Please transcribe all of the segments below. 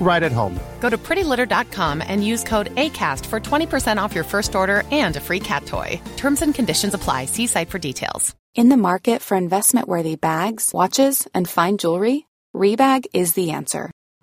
right at home. Go to prettylitter.com and use code ACAST for 20% off your first order and a free cat toy. Terms and conditions apply. See site for details. In the market for investment worthy bags, watches, and fine jewelry, Rebag is the answer.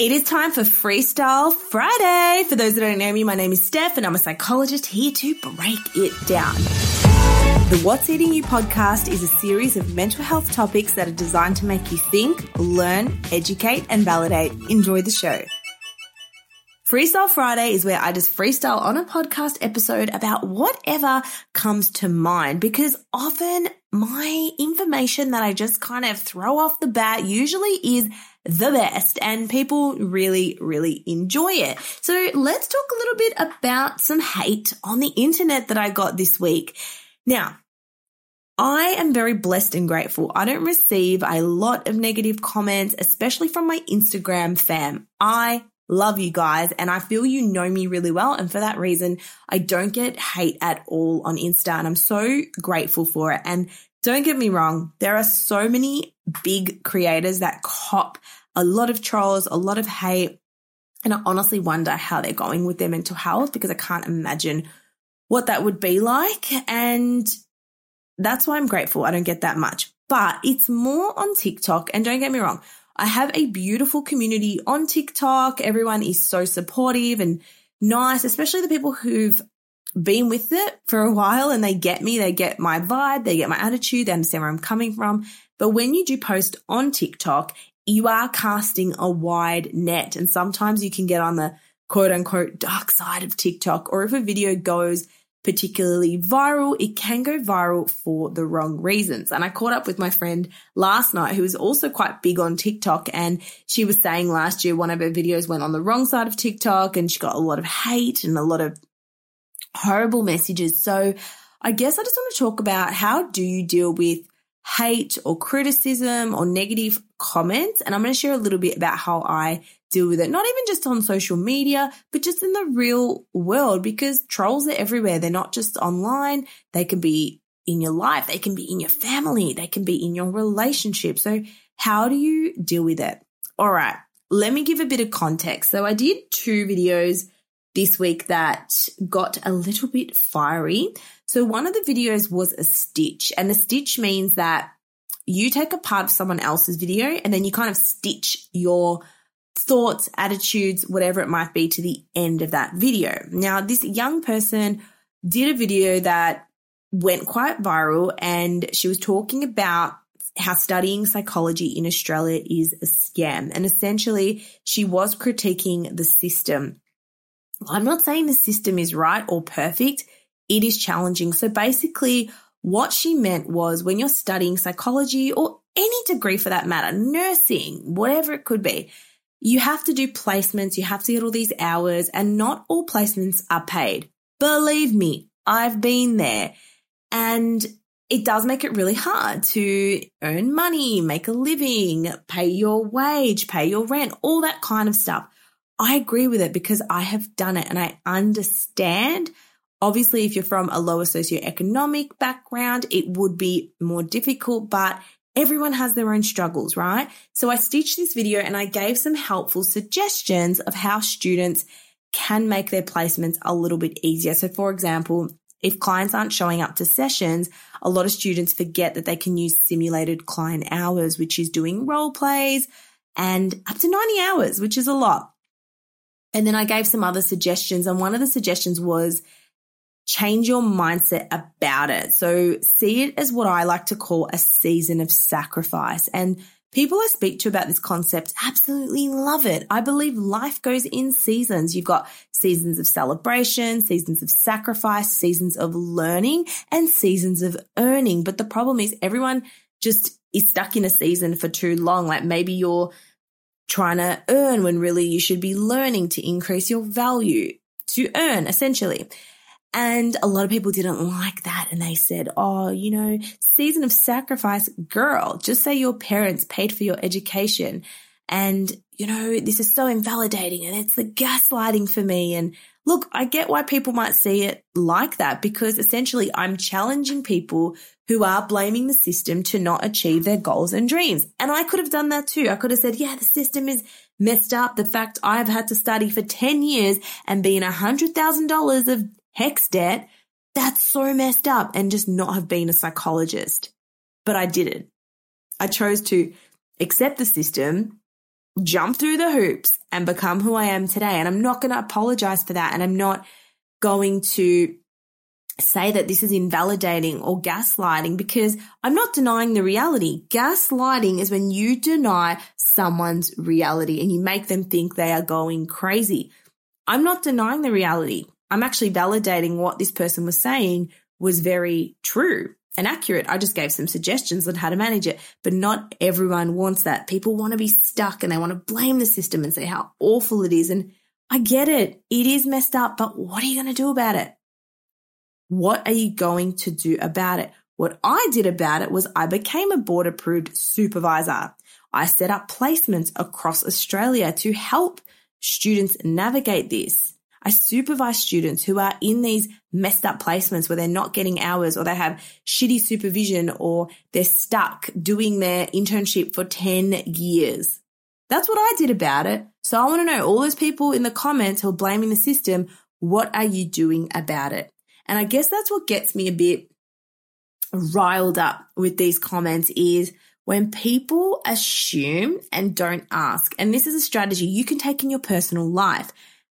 It is time for Freestyle Friday. For those that don't know me, my name is Steph and I'm a psychologist here to break it down. The What's Eating You podcast is a series of mental health topics that are designed to make you think, learn, educate, and validate. Enjoy the show. Freestyle Friday is where I just freestyle on a podcast episode about whatever comes to mind because often my information that I just kind of throw off the bat usually is the best and people really, really enjoy it. So let's talk a little bit about some hate on the internet that I got this week. Now, I am very blessed and grateful. I don't receive a lot of negative comments, especially from my Instagram fam. I love you guys and I feel you know me really well. And for that reason, I don't get hate at all on Insta and I'm so grateful for it. And don't get me wrong, there are so many big creators that cop a lot of trolls, a lot of hate. And I honestly wonder how they're going with their mental health because I can't imagine what that would be like. And that's why I'm grateful I don't get that much. But it's more on TikTok. And don't get me wrong, I have a beautiful community on TikTok. Everyone is so supportive and nice, especially the people who've been with it for a while and they get me, they get my vibe, they get my attitude, they understand where I'm coming from. But when you do post on TikTok, you are casting a wide net and sometimes you can get on the quote unquote dark side of TikTok or if a video goes particularly viral, it can go viral for the wrong reasons. And I caught up with my friend last night who is also quite big on TikTok and she was saying last year one of her videos went on the wrong side of TikTok and she got a lot of hate and a lot of horrible messages. So I guess I just want to talk about how do you deal with hate or criticism or negative comments. And I'm going to share a little bit about how I deal with it, not even just on social media, but just in the real world because trolls are everywhere. They're not just online. They can be in your life. They can be in your family. They can be in your relationship. So how do you deal with it? All right. Let me give a bit of context. So I did two videos this week that got a little bit fiery. So one of the videos was a stitch and a stitch means that you take a part of someone else's video and then you kind of stitch your thoughts, attitudes, whatever it might be to the end of that video. Now, this young person did a video that went quite viral and she was talking about how studying psychology in Australia is a scam. And essentially, she was critiquing the system. I'm not saying the system is right or perfect. It is challenging. So basically, what she meant was when you're studying psychology or any degree for that matter, nursing, whatever it could be, you have to do placements, you have to get all these hours, and not all placements are paid. Believe me, I've been there. And it does make it really hard to earn money, make a living, pay your wage, pay your rent, all that kind of stuff. I agree with it because I have done it and I understand Obviously, if you're from a lower socioeconomic background, it would be more difficult, but everyone has their own struggles, right? So I stitched this video and I gave some helpful suggestions of how students can make their placements a little bit easier. So for example, if clients aren't showing up to sessions, a lot of students forget that they can use simulated client hours, which is doing role plays and up to 90 hours, which is a lot. And then I gave some other suggestions. And one of the suggestions was change your mindset about it. So see it as what I like to call a season of sacrifice. And people I speak to about this concept absolutely love it. I believe life goes in seasons. You've got seasons of celebration, seasons of sacrifice, seasons of learning, and seasons of earning. But the problem is everyone just is stuck in a season for too long. Like maybe you're trying to earn when really you should be learning to increase your value to earn essentially. And a lot of people didn't like that. And they said, Oh, you know, season of sacrifice, girl, just say your parents paid for your education. And, you know, this is so invalidating and it's the gaslighting for me. And look, I get why people might see it like that because essentially I'm challenging people who are blaming the system to not achieve their goals and dreams. And I could have done that too. I could have said, yeah, the system is messed up. The fact I've had to study for 10 years and be in a hundred thousand dollars of HECS debt, that's so messed up and just not have been a psychologist. But I didn't. I chose to accept the system, jump through the hoops and become who I am today. And I'm not going to apologize for that. And I'm not going to say that this is invalidating or gaslighting because I'm not denying the reality. Gaslighting is when you deny someone's reality and you make them think they are going crazy. I'm not denying the reality. I'm actually validating what this person was saying was very true and accurate. I just gave some suggestions on how to manage it, but not everyone wants that. People want to be stuck and they want to blame the system and say how awful it is. And I get it. It is messed up, but what are you going to do about it? What are you going to do about it? What I did about it was I became a board approved supervisor. I set up placements across Australia to help students navigate this. I supervise students who are in these messed up placements where they're not getting hours or they have shitty supervision or they're stuck doing their internship for 10 years. That's what I did about it. So I want to know all those people in the comments who are blaming the system, what are you doing about it? And I guess that's what gets me a bit riled up with these comments is when people assume and don't ask. And this is a strategy you can take in your personal life.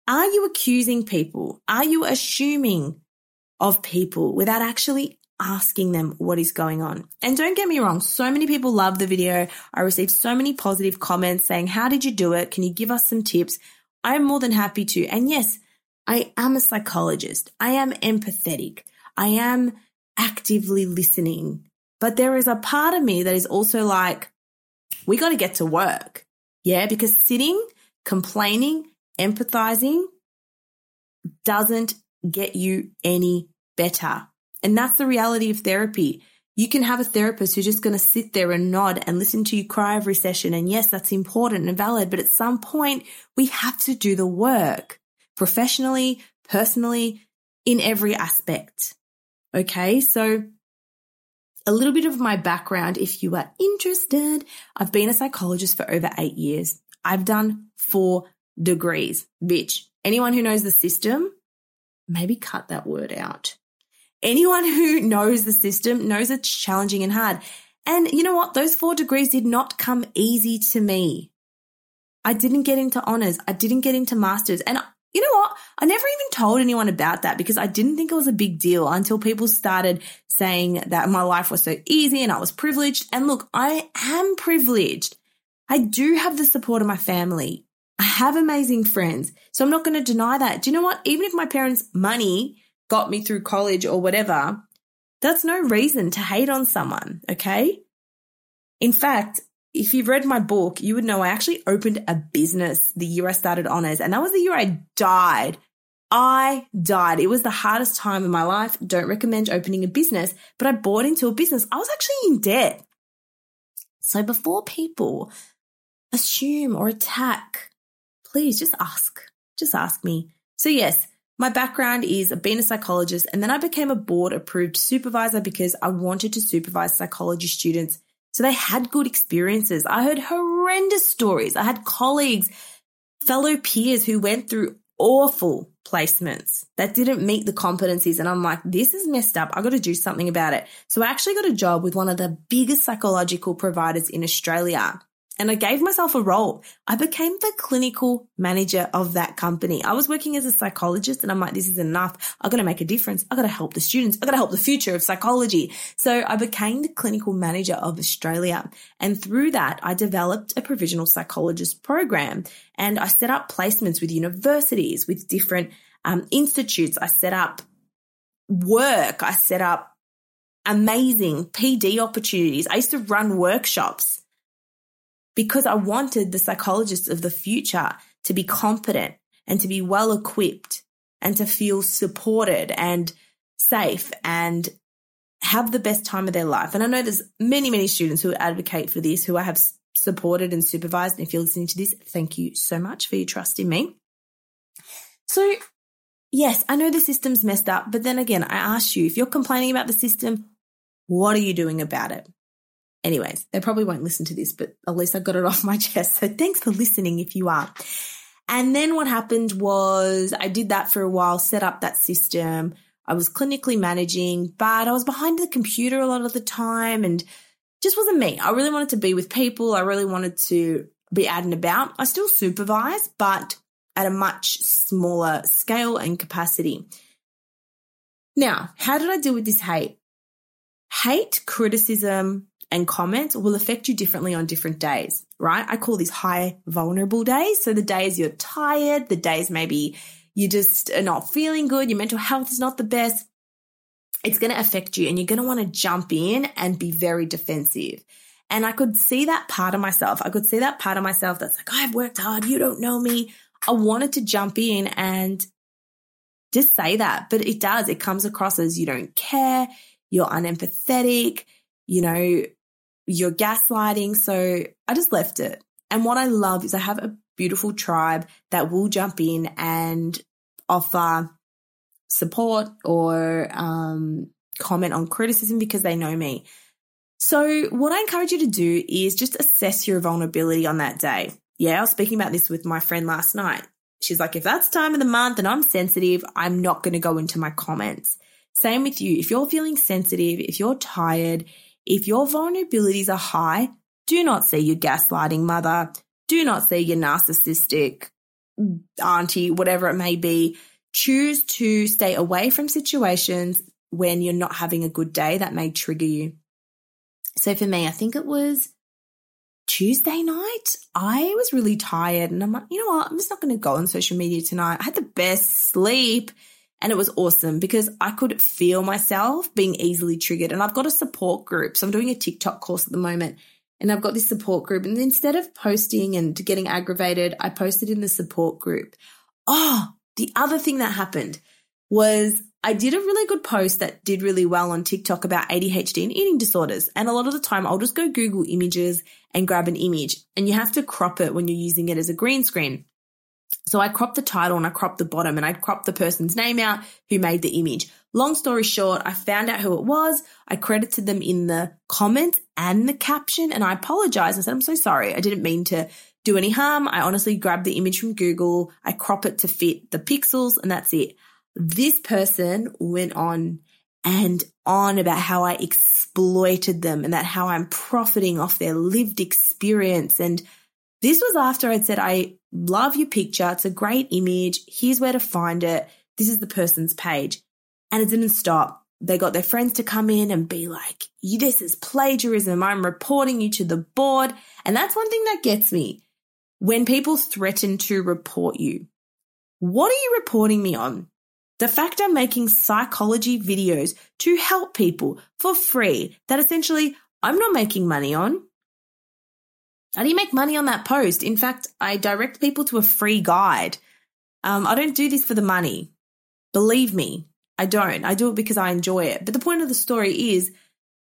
Are you accusing people? Are you assuming of people without actually asking them what is going on? And don't get me wrong, so many people love the video. I received so many positive comments saying, How did you do it? Can you give us some tips? I'm more than happy to. And yes, I am a psychologist. I am empathetic. I am actively listening. But there is a part of me that is also like, we got to get to work. Yeah, because sitting, complaining, empathizing doesn't get you any better. And that's the reality of therapy. You can have a therapist who's just going to sit there and nod and listen to you cry every session. And yes, that's important and valid. But at some point, we have to do the work professionally, personally, in every aspect. Okay. So a little bit of my background, if you are interested, I've been a psychologist for over eight years. I've done four degrees, bitch. Anyone who knows the system, maybe cut that word out. Anyone who knows the system knows it's challenging and hard. And you know what? Those four degrees did not come easy to me. I didn't get into honors. I didn't get into masters. And you know what? I never even told anyone about that because I didn't think it was a big deal until people started saying that my life was so easy and I was privileged. And look, I am privileged. I do have the support of my family. I have amazing friends. So I'm not going to deny that. Do you know what? Even if my parents' money got me through college or whatever, that's no reason to hate on someone. Okay. In fact, if you've read my book, you would know I actually opened a business the year I started honors, and that was the year I died. I died. It was the hardest time in my life. Don't recommend opening a business, but I bought into a business. I was actually in debt. So before people assume or attack please just ask. Just ask me. So, yes, my background is being a psychologist, and then I became a board approved supervisor because I wanted to supervise psychology students so they had good experiences. I heard horrendous stories. I had colleagues, fellow peers who went through awful placements that didn't meet the competencies. And I'm like, this is messed up. I got to do something about it. So I actually got a job with one of the biggest psychological providers in Australia and I gave myself a role. I became the clinical manager of that company. I was working as a psychologist and I'm like, this is enough. I've got to make a difference. I've got to help the students. I've got to help the future of psychology. So I became the clinical manager of Australia. And through that, I developed a provisional psychologist program and I set up placements with universities, with different um, institutes. I set up work. I set up amazing PD opportunities. I used to run workshops because I wanted the psychologists of the future to be competent and to be well equipped and to feel supported and safe and have the best time of their life. And I know there's many, many students who advocate for this, who I have supported and supervised. And if you're listening to this, thank you so much for your trust in me. So, yes, I know the system's messed up, but then again, I ask you if you're complaining about the system, what are you doing about it? Anyways, they probably won't listen to this, but at least I got it off my chest. So thanks for listening if you are. And then what happened was I did that for a while, set up that system. I was clinically managing, but I was behind the computer a lot of the time and just wasn't me. I really wanted to be with people. I really wanted to be out and about. I still supervise, but at a much smaller scale and capacity. Now, how did I deal with this hate? Hate, criticism, and comments will affect you differently on different days, right? I call these high vulnerable days. So the days you're tired, the days maybe you just are not feeling good, your mental health is not the best. It's going to affect you and you're going to want to jump in and be very defensive. And I could see that part of myself. I could see that part of myself that's like, I've worked hard. You don't know me. I wanted to jump in and just say that, but it does. It comes across as you don't care. You're unempathetic. You know, you're gaslighting. So I just left it. And what I love is I have a beautiful tribe that will jump in and offer support or um, comment on criticism because they know me. So, what I encourage you to do is just assess your vulnerability on that day. Yeah, I was speaking about this with my friend last night. She's like, if that's time of the month and I'm sensitive, I'm not going to go into my comments. Same with you. If you're feeling sensitive, if you're tired, if your vulnerabilities are high, do not see your gaslighting mother. Do not see your narcissistic auntie, whatever it may be. Choose to stay away from situations when you're not having a good day that may trigger you. So for me, I think it was Tuesday night. I was really tired and I'm like, you know what? I'm just not going to go on social media tonight. I had the best sleep. And it was awesome because I could feel myself being easily triggered. And I've got a support group. So I'm doing a TikTok course at the moment and I've got this support group. And instead of posting and getting aggravated, I posted in the support group. Oh, the other thing that happened was I did a really good post that did really well on TikTok about ADHD and eating disorders. And a lot of the time I'll just go Google images and grab an image and you have to crop it when you're using it as a green screen. So I cropped the title and I cropped the bottom and I cropped the person's name out who made the image. Long story short, I found out who it was. I credited them in the comment and the caption and I apologized. I said, I'm so sorry. I didn't mean to do any harm. I honestly grabbed the image from Google. I crop it to fit the pixels and that's it. This person went on and on about how I exploited them and that how I'm profiting off their lived experience. And this was after I'd said, I love your picture. It's a great image. Here's where to find it. This is the person's page. And it didn't stop. They got their friends to come in and be like, this is plagiarism. I'm reporting you to the board. And that's one thing that gets me. When people threaten to report you, what are you reporting me on? The fact I'm making psychology videos to help people for free that essentially I'm not making money on. I didn't make money on that post. In fact, I direct people to a free guide. Um, I don't do this for the money. Believe me, I don't. I do it because I enjoy it. But the point of the story is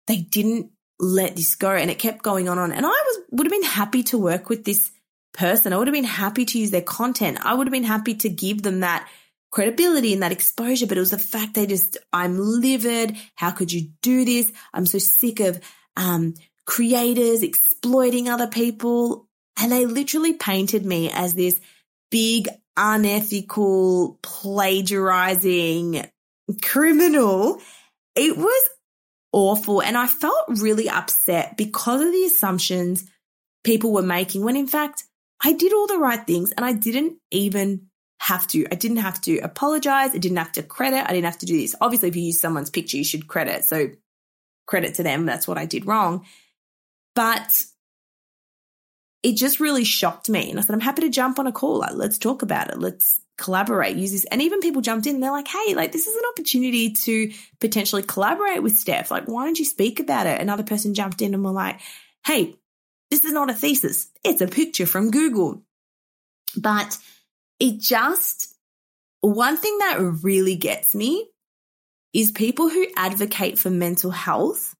they didn't let this go and it kept going on and on. And I was would have been happy to work with this person. I would have been happy to use their content. I would have been happy to give them that credibility and that exposure, but it was the fact they just, I'm livid. How could you do this? I'm so sick of, um, creators exploiting other people. And they literally painted me as this big, unethical, plagiarizing criminal. It was awful. And I felt really upset because of the assumptions people were making when in fact I did all the right things and I didn't even have to. I didn't have to apologize. I didn't have to credit. I didn't have to do this. Obviously, if you use someone's picture, you should credit. So credit to them. That's what I did wrong. But it just really shocked me. And I said, I'm happy to jump on a call. Like, let's talk about it. Let's collaborate, use this. And even people jumped in, they're like, hey, like, this is an opportunity to potentially collaborate with Steph. Like, why don't you speak about it? Another person jumped in and were like, hey, this is not a thesis. It's a picture from Google. But it just, one thing that really gets me is people who advocate for mental health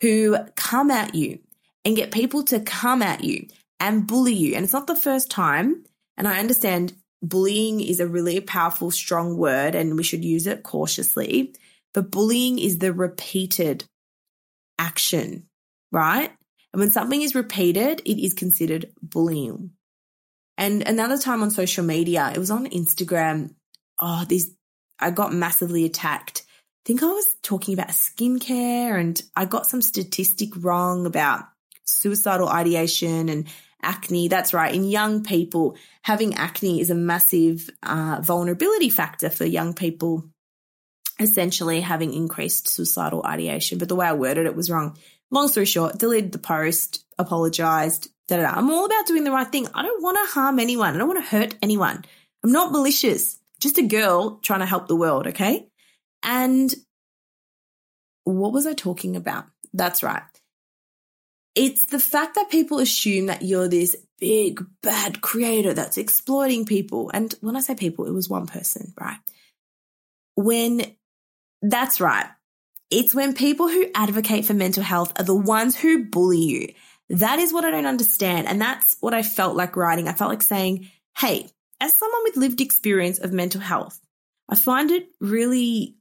who come at you and get people to come at you and bully you. And it's not the first time. And I understand bullying is a really powerful, strong word and we should use it cautiously. But bullying is the repeated action, right? And when something is repeated, it is considered bullying. And another time on social media, it was on Instagram. Oh, these, I got massively attacked. Think I was talking about skincare and I got some statistic wrong about suicidal ideation and acne. That's right. In young people, having acne is a massive uh, vulnerability factor for young people, essentially having increased suicidal ideation. But the way I worded it was wrong. Long story short, deleted the post, apologized, da, da, da. I'm all about doing the right thing. I don't want to harm anyone. I don't want to hurt anyone. I'm not malicious. Just a girl trying to help the world. Okay. And what was I talking about? That's right. It's the fact that people assume that you're this big, bad creator that's exploiting people. And when I say people, it was one person, right? When that's right. It's when people who advocate for mental health are the ones who bully you. That is what I don't understand. And that's what I felt like writing. I felt like saying, Hey, as someone with lived experience of mental health, I find it really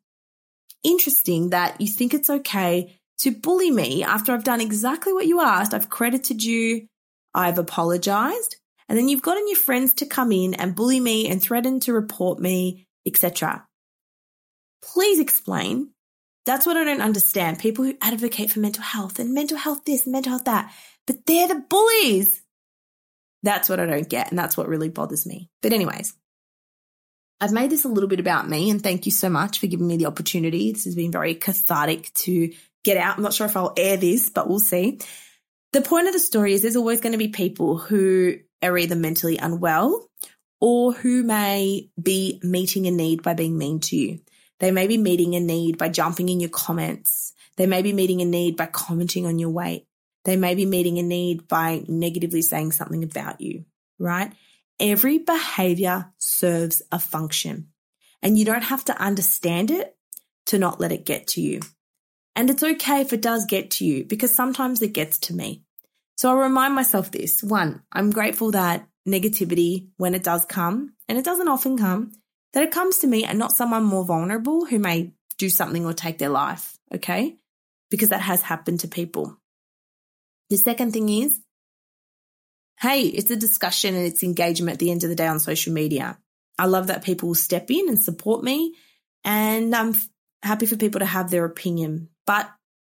interesting that you think it's okay to bully me after I've done exactly what you asked. I've credited you. I've apologized. And then you've gotten your friends to come in and bully me and threaten to report me, etc. Please explain that's what I don't understand. People who advocate for mental health and mental health this, mental health that, but they're the bullies. That's what I don't get. And that's what really bothers me. But, anyways, I've made this a little bit about me. And thank you so much for giving me the opportunity. This has been very cathartic to get out. I'm not sure if I'll air this, but we'll see. The point of the story is there's always going to be people who are either mentally unwell or who may be meeting a need by being mean to you. They may be meeting a need by jumping in your comments. They may be meeting a need by commenting on your weight. They may be meeting a need by negatively saying something about you, right? Every behavior serves a function and you don't have to understand it to not let it get to you. And it's okay if it does get to you because sometimes it gets to me. So I remind myself this. One, I'm grateful that negativity, when it does come, and it doesn't often come, that it comes to me and not someone more vulnerable who may do something or take their life. Okay. Because that has happened to people. The second thing is, hey, it's a discussion and it's engagement at the end of the day on social media. I love that people will step in and support me. And I'm happy for people to have their opinion. But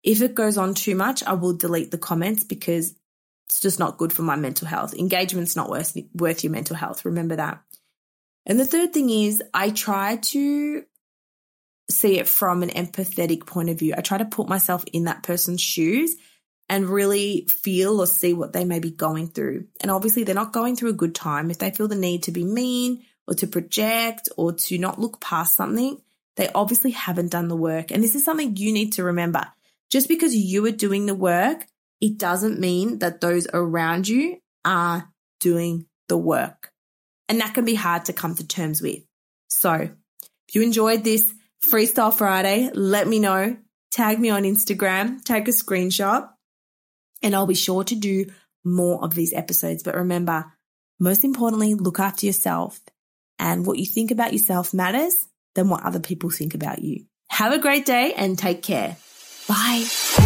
if it goes on too much, I will delete the comments because it's just not good for my mental health. Engagement's not worth, worth your mental health. Remember that. And the third thing is I try to see it from an empathetic point of view. I try to put myself in that person's shoes and really feel or see what they may be going through. And obviously, they're not going through a good time. If they feel the need to be mean or to project or to not look past something, they obviously haven't done the work. And this is something you need to remember. Just because you are doing the work, it doesn't mean that those around you are doing the work. And that can be hard to come to terms with. So if you enjoyed this Freestyle Friday, let me know. Tag me on Instagram, take a screenshot, and I'll be sure to do more of these episodes. But remember, most importantly, look after yourself. and what you think about yourself matters than what other people think about you. Have a great day and take care. Bye.